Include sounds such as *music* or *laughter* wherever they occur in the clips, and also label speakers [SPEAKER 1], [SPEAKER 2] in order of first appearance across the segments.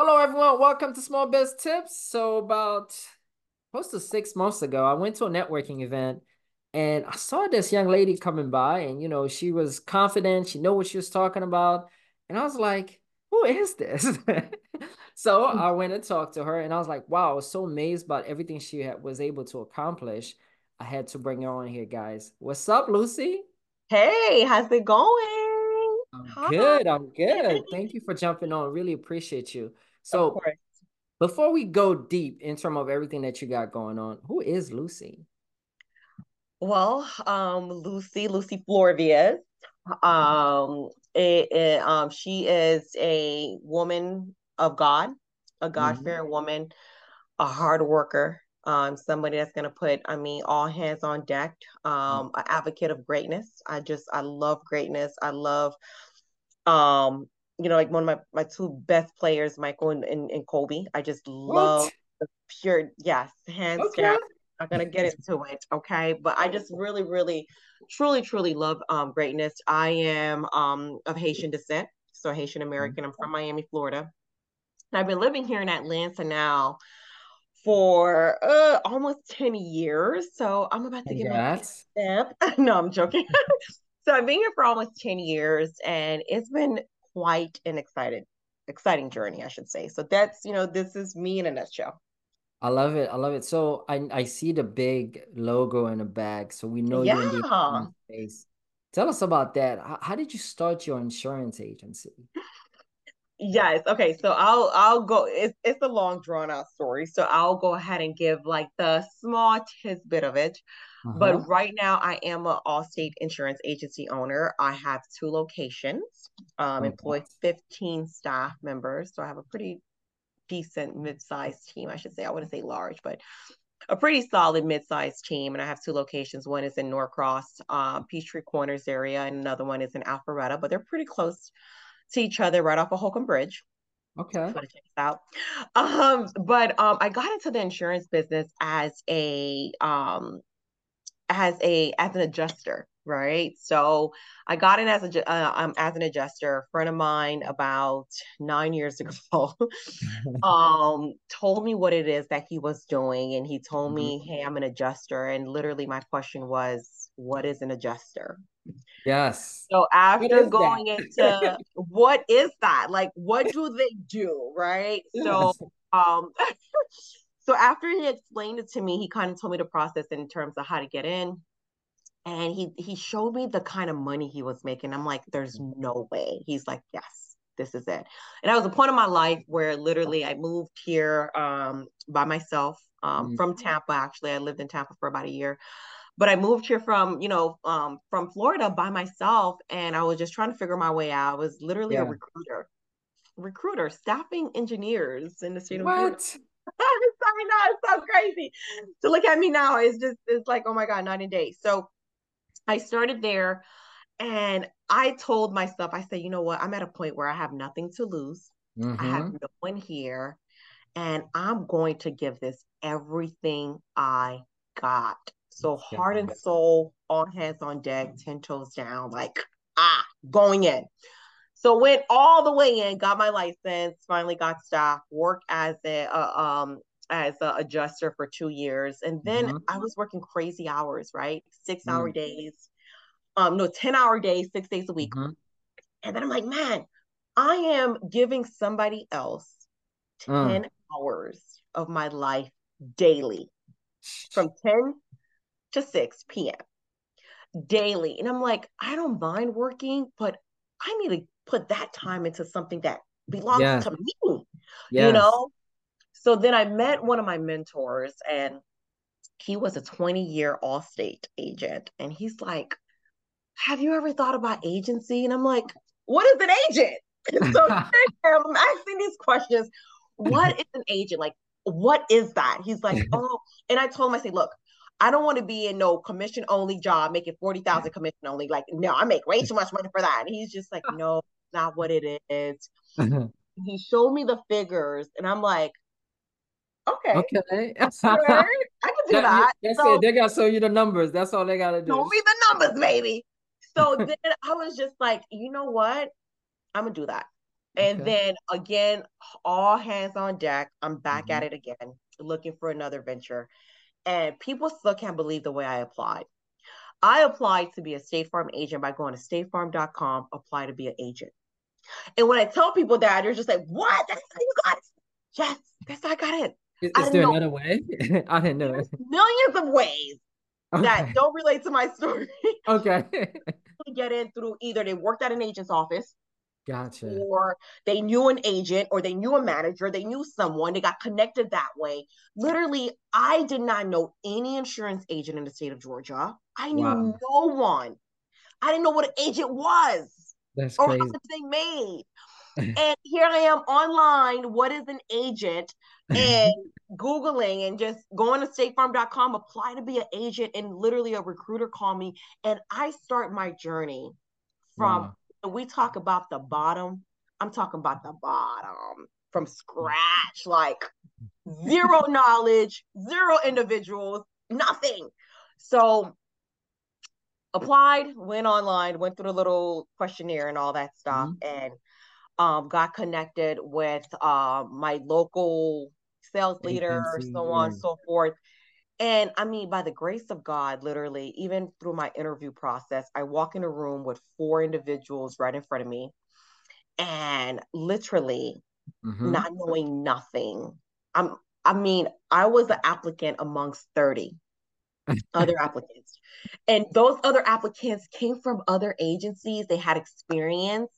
[SPEAKER 1] Hello, everyone. Welcome to Small Biz Tips. So, about close to six months ago, I went to a networking event and I saw this young lady coming by, and you know, she was confident, she knew what she was talking about. And I was like, who is this? *laughs* so hmm. I went and talked to her, and I was like, wow, I was so amazed about everything she had, was able to accomplish. I had to bring her on here, guys. What's up, Lucy?
[SPEAKER 2] Hey, how's it going?
[SPEAKER 1] I'm
[SPEAKER 2] Hi.
[SPEAKER 1] good. I'm good. Thank you for jumping on. Really appreciate you. So. Before we go deep in terms of everything that you got going on, who is Lucy?
[SPEAKER 2] Well, um, Lucy, Lucy Florveus. Um, it, it, um, she is a woman of God, a
[SPEAKER 1] hmm
[SPEAKER 2] God-fearing woman, a hard worker, um, somebody that's gonna put, I mean, all hands on deck, um, an advocate of greatness. I just, I love greatness. I love, um, you know, like one of my my two best players, Michael and, and, and Kobe. I just love
[SPEAKER 1] What?
[SPEAKER 2] pure, yes, hands
[SPEAKER 1] Okay.
[SPEAKER 2] down. I'm gonna get into it, okay? But I just really, really, truly, truly love um greatness. I am um of Haitian descent, so Haitian American. I'm from Miami, Florida. And I've been living here in Atlanta now for uh almost 10 years. So I'm about to get my
[SPEAKER 1] Congrats.
[SPEAKER 2] stamp. *laughs* no, I'm joking. *laughs* so I've been here for almost 10 years and it's been quite an excited exciting journey, I should say. So that's, you know, this is me in a nutshell.
[SPEAKER 1] I love it. I love it. So I I see the big logo in the back, so we know you're in the
[SPEAKER 2] Yeah.
[SPEAKER 1] space. Tell us about that. How, how did you start your insurance agency?
[SPEAKER 2] Yes. Okay. So I'll I'll go. It's it's a long drawn out story. So I'll go ahead and give like the small tidbit of it.
[SPEAKER 1] Uh-huh.
[SPEAKER 2] But right now I am an Allstate insurance agency owner. I have two locations. Um, employ 15 staff members. So I have a pretty decent mid-sized team. I should say. I wouldn't say large, but a pretty solid mid-sized team. And I have two locations. One is in Norcross, uh, Peachtree Corners area, and another one is in Alpharetta. But they're pretty close to each other, right off of Holcomb Bridge
[SPEAKER 1] Okay.
[SPEAKER 2] if want to check this out. *laughs* Um, but um, I got into the insurance business as a um as a as an adjuster, right? So I got in as a uh, um as an adjuster. A friend of mine about nine years *laughs* ago *laughs* um told me what it is that he was doing, and he told me, "Hey, I'm an adjuster." And literally, my question was, "What is an adjuster?"
[SPEAKER 1] Yes.
[SPEAKER 2] So after going into what is that? Like what do they do, right? So *laughs* um so after he explained it to me, he kind of told me the process in terms of how to get in. And he he showed me the kind of money he was making. I'm like, there's no way. He's like, yes, this is it. And that was a point in my life where literally I moved here um by myself um
[SPEAKER 1] Mm,
[SPEAKER 2] from Tampa. Actually, I lived in Tampa for about a year but I moved here from, you know, um, from Florida by myself, and I was just trying to figure my way out. I was literally a recruiter, recruiter, staffing engineers in the state of Florida. I know it's so crazy to look at me now. It's just it's like oh my god, night and day. So I started there, and I told myself, I said, you know what? I'm at a point where I have nothing to lose. I have
[SPEAKER 1] Mm-hmm.
[SPEAKER 2] no one here, and I'm going to give this everything I got. So heart and soul, all hands on deck, 10 toes down, like, ah, going in. So went all the way in, got my license, finally got staff, worked as a uh, um as a adjuster for two years, and then
[SPEAKER 1] Mm-hmm.
[SPEAKER 2] I was working crazy hours, right? Six hour
[SPEAKER 1] Mm-hmm.
[SPEAKER 2] days, um, no, 10 hour days, six days a week.
[SPEAKER 1] Mm-hmm.
[SPEAKER 2] And then I'm like, man, I am giving somebody else
[SPEAKER 1] Mm.
[SPEAKER 2] 10 hours of my life daily from 10 to 6 p.m. daily. And I'm like, I don't mind working, but I need to put that time into something that belongs
[SPEAKER 1] Yes.
[SPEAKER 2] to me, you know? So then I met one of my mentors, and he was a 20 year Allstate agent. And he's like, Have you ever thought about agency? And I'm like, What is an agent? *laughs* so *laughs* I'm asking these questions. What is an agent? Like, what is that? He's like, *laughs* Oh, and I told him, I said, Look, I don't want to be in no commission only job making 40,000 commission only. Like, no, I make way too much money for that. And he's just like, no, not what it is. He showed me the figures and I'm like, okay,
[SPEAKER 1] Okay.
[SPEAKER 2] right, I can do
[SPEAKER 1] That,
[SPEAKER 2] that.
[SPEAKER 1] that's it. They gotta show you the numbers. That's all they gotta do.
[SPEAKER 2] show me the numbers, baby. So then I was just like, you know what? I'm gonna do that. And
[SPEAKER 1] Okay.
[SPEAKER 2] then again, all hands on deck. I'm back
[SPEAKER 1] Mhm.
[SPEAKER 2] at it again, looking for another venture. And people still can't believe the way I applied. I applied to be a State Farm agent by going to statefarm.com, apply to be an agent. And when I tell people that, they're just like, what? That's how you got it. Yes, that's how I got it.
[SPEAKER 1] Is, is there
[SPEAKER 2] know.
[SPEAKER 1] another way? *laughs* I didn't know.
[SPEAKER 2] There's millions of ways that don't relate to my story
[SPEAKER 1] Okay. *laughs*
[SPEAKER 2] get in through either they worked at an agent's office
[SPEAKER 1] Gotcha.
[SPEAKER 2] or they knew an agent or they knew a manager, they knew someone, they got connected that way. Literally, I did not know any insurance agent in the state of Georgia. I knew
[SPEAKER 1] Wow.
[SPEAKER 2] no one. I didn't know what an agent was
[SPEAKER 1] That's
[SPEAKER 2] or
[SPEAKER 1] crazy.
[SPEAKER 2] how much they made. *laughs* And here I am online. What is an agent? And *laughs* Googling and just going to statefarm.com, apply to be an agent, and literally a recruiter called me. And I start my journey from
[SPEAKER 1] Wow.
[SPEAKER 2] We talk about the bottom, I'm talking about the bottom from scratch, like zero *laughs* knowledge, zero individuals, nothing. So applied, went online, went through the little questionnaire and all that stuff, and um, got connected with uh, my local sales leader, so on and so forth. And I mean, by the grace of God, literally, even through my interview process, I walk in a room with four individuals right in front of me, and literally
[SPEAKER 1] Mhm.
[SPEAKER 2] not knowing nothing. I'm, I mean, I was an applicant amongst 30 other *laughs* applicants. And those other applicants came from other agencies. They had experience,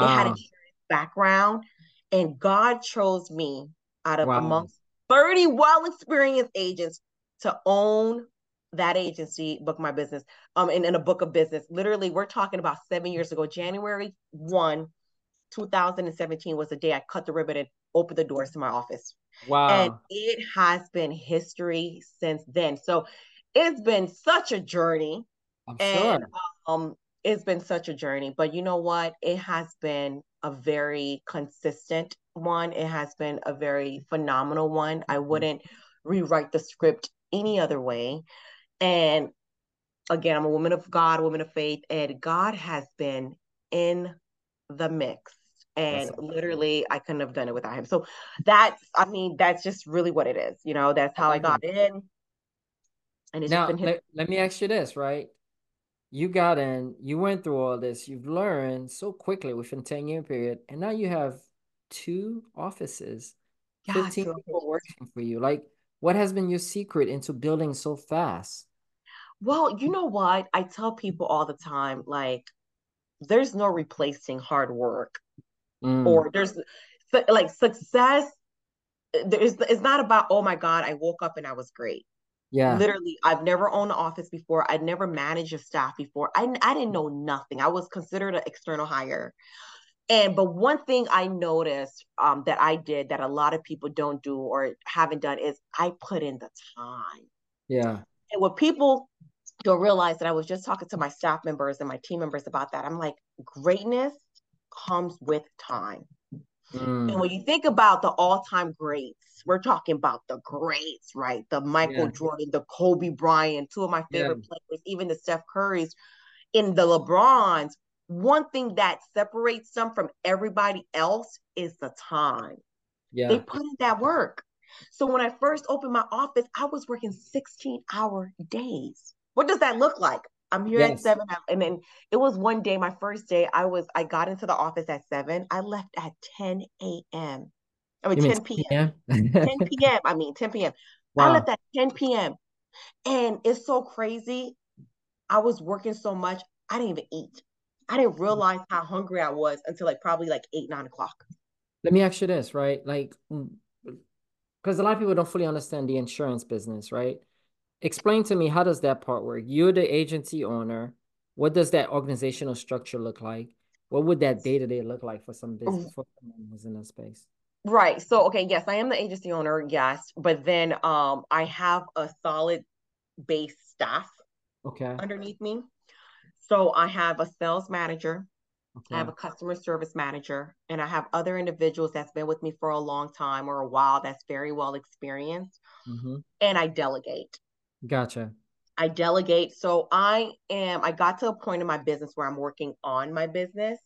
[SPEAKER 2] they had
[SPEAKER 1] Wow.
[SPEAKER 2] insurance background, and God chose me out of
[SPEAKER 1] Wow.
[SPEAKER 2] amongst 30 well-experienced agents to own that agency, book my business, um, and in a book of business. Literally, we're talking about seven years ago, January 1, 2017 was the day I cut the ribbon and opened the doors to my office.
[SPEAKER 1] Wow.
[SPEAKER 2] And it has been history since then. So it's been such a journey
[SPEAKER 1] I'm
[SPEAKER 2] and
[SPEAKER 1] sure.
[SPEAKER 2] um it's been such a journey but you know what it has been a very consistent one it has been a very phenomenal one i
[SPEAKER 1] Mhm.
[SPEAKER 2] wouldn't rewrite the script any other way and again i'm a woman of god woman of faith and god has been in the mix and
[SPEAKER 1] awesome.
[SPEAKER 2] literally i couldn't have done it without him so that's i mean that's just really what it is you know that's how i got
[SPEAKER 1] mm-hmm.
[SPEAKER 2] in and it's
[SPEAKER 1] Now, let, let me ask you this, right? You got in, you went through all this, you've learned so quickly within 10 year period, and now you have two offices,
[SPEAKER 2] yeah
[SPEAKER 1] 15 people working for you. Like, what has been your secret into building so fast?
[SPEAKER 2] Well, you know what? I tell people all the time, like, there's no replacing hard work,
[SPEAKER 1] Mm,
[SPEAKER 2] or there's like success. There's it's not about, oh my God, I woke up and I was great.
[SPEAKER 1] yeah,
[SPEAKER 2] Literally, I've never owned an office before. I'd never managed a staff before. I I didn't know nothing. I was considered an external hire. And but one thing I noticed um that I did that a lot of people don't do or haven't done is I put in the time.
[SPEAKER 1] yeah,
[SPEAKER 2] And what people don't realize that I was just talking to my staff members and my team members about that. I'm like, greatness comes with time. And
[SPEAKER 1] mm,
[SPEAKER 2] when you think about the all-time greats, we're talking about the greats, right? The Michael
[SPEAKER 1] yeah,
[SPEAKER 2] Jordan, the Kobe Bryant, two of my
[SPEAKER 1] yeah,
[SPEAKER 2] favorite players, even the Steph Currys, in the LeBrons. One thing that separates them from everybody else is the time.
[SPEAKER 1] Yeah.
[SPEAKER 2] They put in that work. So when I first opened my office, I was working 16 hour days. What does that look like? I'm here at seven, and then it was one day, my first day. I was I got into the office at seven. I left at 10 a.m. I mean
[SPEAKER 1] You
[SPEAKER 2] 10 p.m.
[SPEAKER 1] 10
[SPEAKER 2] 10
[SPEAKER 1] p.m.?
[SPEAKER 2] p.m. I mean 10 p.m. I left at 10 p.m. And it's so crazy. I was working so much, I didn't even eat. I didn't realize how hungry I was until like probably like eight, nine o'clock.
[SPEAKER 1] Let me ask you this, right? Like, because a lot of people don't fully understand the insurance business, right? Explain to me how does that part work? You're the agency owner. What does that organizational structure look like? What would that day to day look like for some business for someone who's in that space?
[SPEAKER 2] Right. So, okay, yes, I am the agency owner, yes, but then um I have a solid base staff
[SPEAKER 1] Okay.
[SPEAKER 2] underneath me. So I have a sales manager, I have a customer service manager, and I have other individuals that's been with me for a long time or a while that's very well experienced,
[SPEAKER 1] Mm-hmm.
[SPEAKER 2] and I delegate.
[SPEAKER 1] Gotcha.
[SPEAKER 2] I delegate. So I am, I got to a point in my business where I'm working on my business.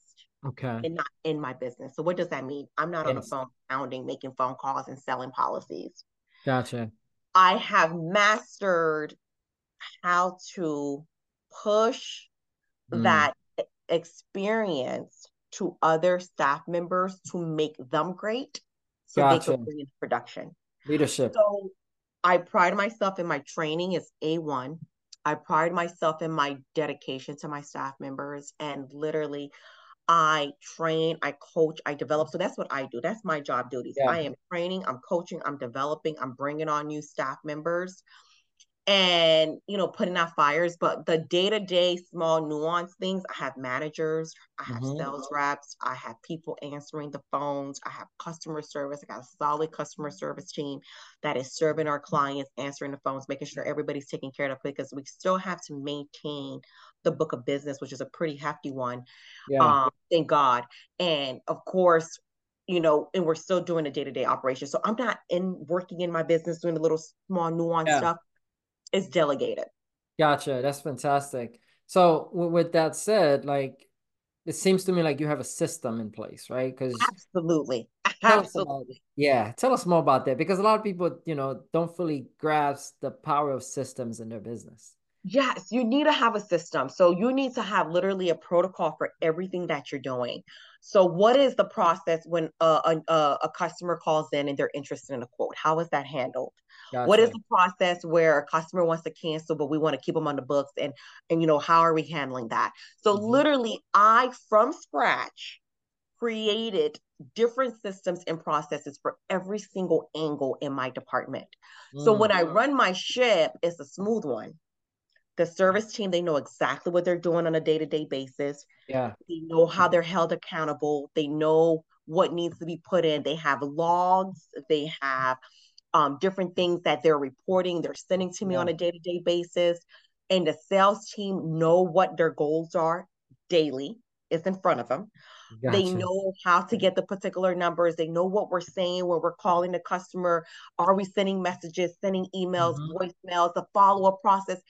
[SPEAKER 1] Okay.
[SPEAKER 2] and not in my business. So what does that mean? I'm not on the phone pounding, making phone calls and selling policies.
[SPEAKER 1] Gotcha.
[SPEAKER 2] I have mastered how to push
[SPEAKER 1] Mm.
[SPEAKER 2] that experience to other staff members to make them great so they can bring into production.
[SPEAKER 1] Leadership.
[SPEAKER 2] So I pride myself in my training is A1. I pride myself in my dedication to my staff members and literally I train, I coach, I develop. So that's what I do. That's my job duties.
[SPEAKER 1] Yeah.
[SPEAKER 2] I am training, I'm coaching, I'm developing, I'm bringing on new staff members and you know putting out fires but the day-to-day small nuance things i have managers i have
[SPEAKER 1] Mhm.
[SPEAKER 2] sales reps i have people answering the phones i have customer service i got a solid customer service team that is serving our clients answering the phones making sure everybody's taken care of because we still have to maintain the book of business which is a pretty hefty one
[SPEAKER 1] Yeah.
[SPEAKER 2] um thank god and of course you know and we're still doing a day-to-day operation so i'm not in working in my business doing the little small nuance
[SPEAKER 1] Yeah.
[SPEAKER 2] stuff it's delegated
[SPEAKER 1] Gotcha. That's fantastic. So with, that said, like it seems to me like you have a system in place, right? Because
[SPEAKER 2] absolutely
[SPEAKER 1] tell about
[SPEAKER 2] absolutely
[SPEAKER 1] yeah, tell us more about that because a lot of people, you know, don't fully grasp the power of systems in their business.
[SPEAKER 2] Yes, you need to have a system. So you need to have literally a protocol for everything that you're doing. So what is the process when a, a, a customer calls in and they're interested in a quote? How is that handled? What is the process where a customer wants to cancel, but we want to keep them on the books? And and you know, how are we handling that? So
[SPEAKER 1] Mhm.
[SPEAKER 2] literally, I from scratch created different systems and processes for every single angle in my department. So
[SPEAKER 1] Mm.
[SPEAKER 2] when I run my ship, it's a smooth one. The service team, they know exactly what they're doing on a day-to-day basis.
[SPEAKER 1] Yeah.
[SPEAKER 2] They know how they're held accountable. They know what needs to be put in. They have logs. They have um, different things that they're reporting. They're sending to me
[SPEAKER 1] Yeah.
[SPEAKER 2] on a day-to-day basis. And the sales team know what their goals are daily. It's in front of them. They know how to get the particular numbers. They know what we're saying when we're calling the customer. Are we sending messages, sending emails,
[SPEAKER 1] Mhm.
[SPEAKER 2] voicemails, the follow-up process?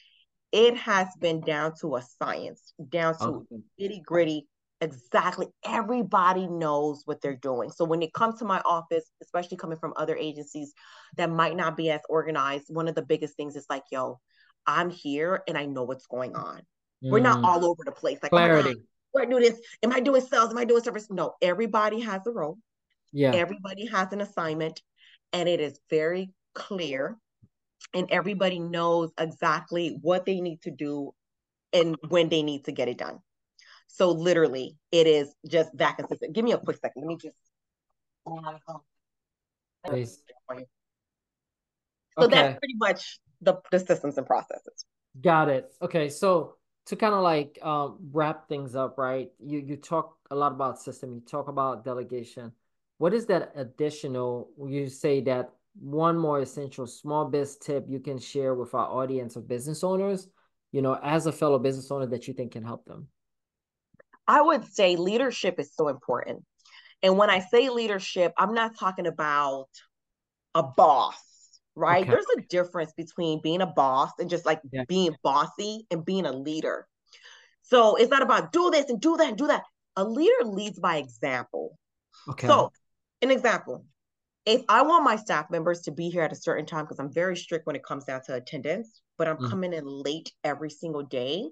[SPEAKER 2] It has been down to a science, down to
[SPEAKER 1] Awesome.
[SPEAKER 2] itty gritty. Exactly. Everybody knows what they're doing. So when it comes to my office, especially coming from other agencies that might not be as organized, one of the biggest things is like, yo, I'm here and I know what's going on. We're not
[SPEAKER 1] Mm.
[SPEAKER 2] all over the place. Like, oh God,
[SPEAKER 1] Clarity.
[SPEAKER 2] do I do this? Am I doing sales? Am I doing service? No, everybody has a role.
[SPEAKER 1] Yeah.
[SPEAKER 2] Everybody has an assignment, and it is very clear. And everybody knows exactly what they need to do and when they need to get it done. So literally, it is just that consistent. Give me a quick second. Let me just.
[SPEAKER 1] Please.
[SPEAKER 2] So
[SPEAKER 1] Okay.
[SPEAKER 2] that's pretty much the, the systems and processes.
[SPEAKER 1] Got it. Okay, so to kind of like um wrap things up, right? You you talk a lot about system, you talk about delegation. What is that additional, you say that one more essential small biz tip you can share with our audience of business owners, you know, as a fellow business owner that you think can help them?
[SPEAKER 2] I would say leadership is so important. And when I say leadership, I'm not talking about a boss, right?
[SPEAKER 1] Okay.
[SPEAKER 2] There's a difference between being a boss and just like
[SPEAKER 1] Yeah.
[SPEAKER 2] being bossy and being a leader. So it's not about do this and do that and do that. A leader leads by example.
[SPEAKER 1] Okay.
[SPEAKER 2] So, an example if I want my staff members to be here at a certain time, because I'm very strict when it comes down to attendance, but I'm
[SPEAKER 1] Mhm.
[SPEAKER 2] coming in late every single day,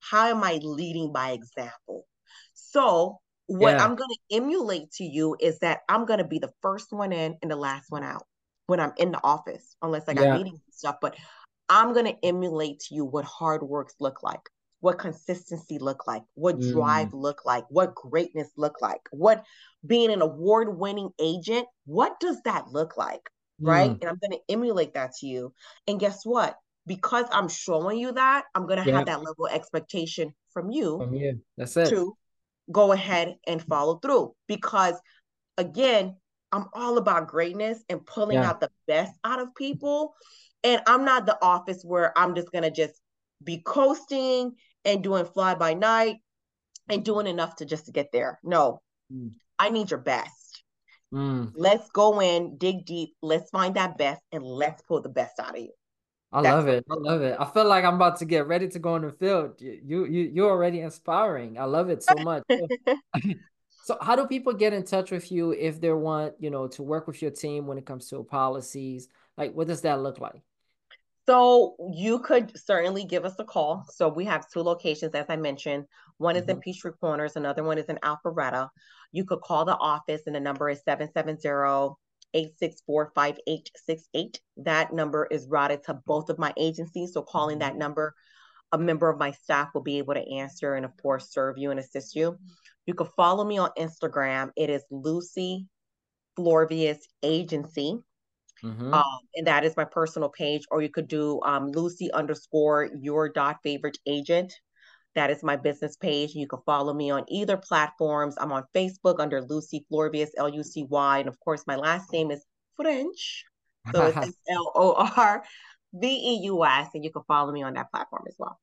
[SPEAKER 2] how am I leading by example? So, what
[SPEAKER 1] Yeah.
[SPEAKER 2] I'm going to emulate to you is that I'm going to be the first one in and the last one out when I'm in the office, unless I got
[SPEAKER 1] Yeah.
[SPEAKER 2] meetings and stuff. But I'm going to emulate to you what hard works look like, what consistency look like, what
[SPEAKER 1] Mm.
[SPEAKER 2] drive look like, what greatness look like, what being an award-winning agent, what does that look like? Right?
[SPEAKER 1] Mm.
[SPEAKER 2] And I'm going to emulate that to you. And guess what? Because I'm showing you that, I'm going to
[SPEAKER 1] Yeah.
[SPEAKER 2] have that level of expectation from you
[SPEAKER 1] From you. That's it.
[SPEAKER 2] to go ahead and follow through because again i'm all about greatness and pulling
[SPEAKER 1] Yeah.
[SPEAKER 2] out the best out of people and i'm not the office where i'm just going to just be coasting and doing fly by night and doing enough to just to get there no
[SPEAKER 1] Mm.
[SPEAKER 2] i need your best
[SPEAKER 1] Mm.
[SPEAKER 2] let's go in dig deep let's find that best and let's pull the best out of you
[SPEAKER 1] I
[SPEAKER 2] That's
[SPEAKER 1] love it. I love it. I feel like I'm about to get ready to go in the field. You you you- you're already inspiring. I love it so much. So, *laughs* *laughs* So how do people get in touch with you if they want, you know, to work with your team when it comes to policies? Like what does that look like?
[SPEAKER 2] So you could certainly give us a call. So we have two locations, as I mentioned. One is in
[SPEAKER 1] Mhm.
[SPEAKER 2] Peachtree Corners, another one is in Alpharetta. You could call the office and the number is 770-864-5868. That number is routed to both of my agencies. So calling that number, a member of my staff will be able to answer and of course serve you and assist you. You can follow me on Instagram. It is Lucy Florveus Agency.
[SPEAKER 1] Mhm.
[SPEAKER 2] Um, and that is my personal page, or you could do um, Lucy underscore your dot favorite agent. That is my business page. You can follow me on either platforms. I'm on Facebook under Lucy Florveus, L U C Y. And of course, my last name is French. So it's *laughs* L O R V E U S. And you can follow me on that platform as well.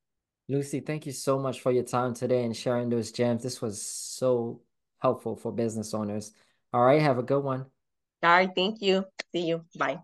[SPEAKER 1] Lucy, thank you so much for your time today and sharing those gems. This was so helpful for business owners. All right, have a good one.
[SPEAKER 2] All right. Thank you. See you. Bye.